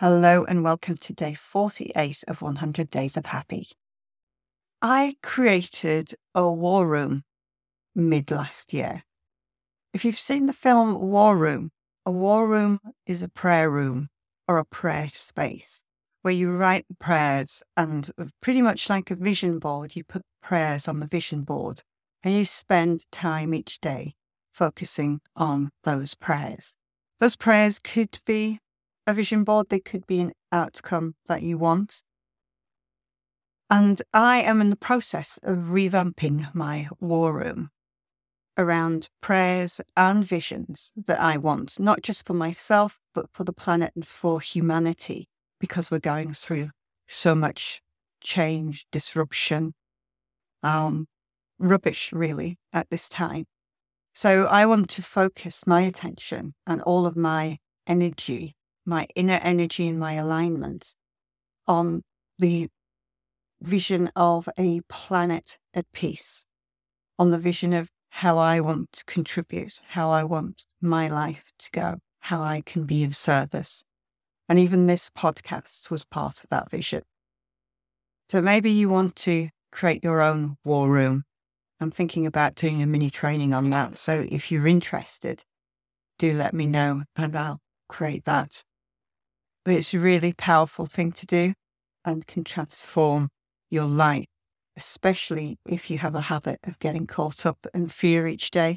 Hello and welcome to day 48 of 100 Days of Happy. I created a war room mid last year. If you've seen the film War Room, a war room is a prayer room or a prayer space where you write prayers and uh, pretty much like a vision board, you put prayers on the vision board and you spend time each day focusing on those prayers. Those prayers could be a vision board, they could be an outcome that you want. And I am in the process of revamping my war room around prayers and visions that I want, not just for myself, but for the planet and for humanity, because we're going through so much change, disruption, um, rubbish, really, at this time. So I want to focus my attention and all of my energy, my inner energy and my alignment on the vision of a planet at peace, on the vision of how I want to contribute, how I want my life to go, how I can be of service. And even this podcast was part of that vision. So maybe you want to create your own war room. I'm thinking about doing a mini training on that. So if you're interested, do let me know and I'll create that. But it's a really powerful thing to do and can transform your life especially if you have a habit of getting caught up in fear each day,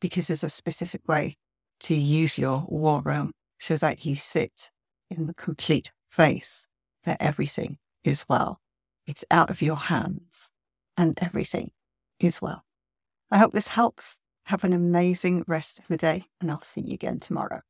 because there's a specific way to use your war room so that you sit in the complete face that everything is well. It's out of your hands and everything is well. I hope this helps. Have an amazing rest of the day, and I'll see you again tomorrow.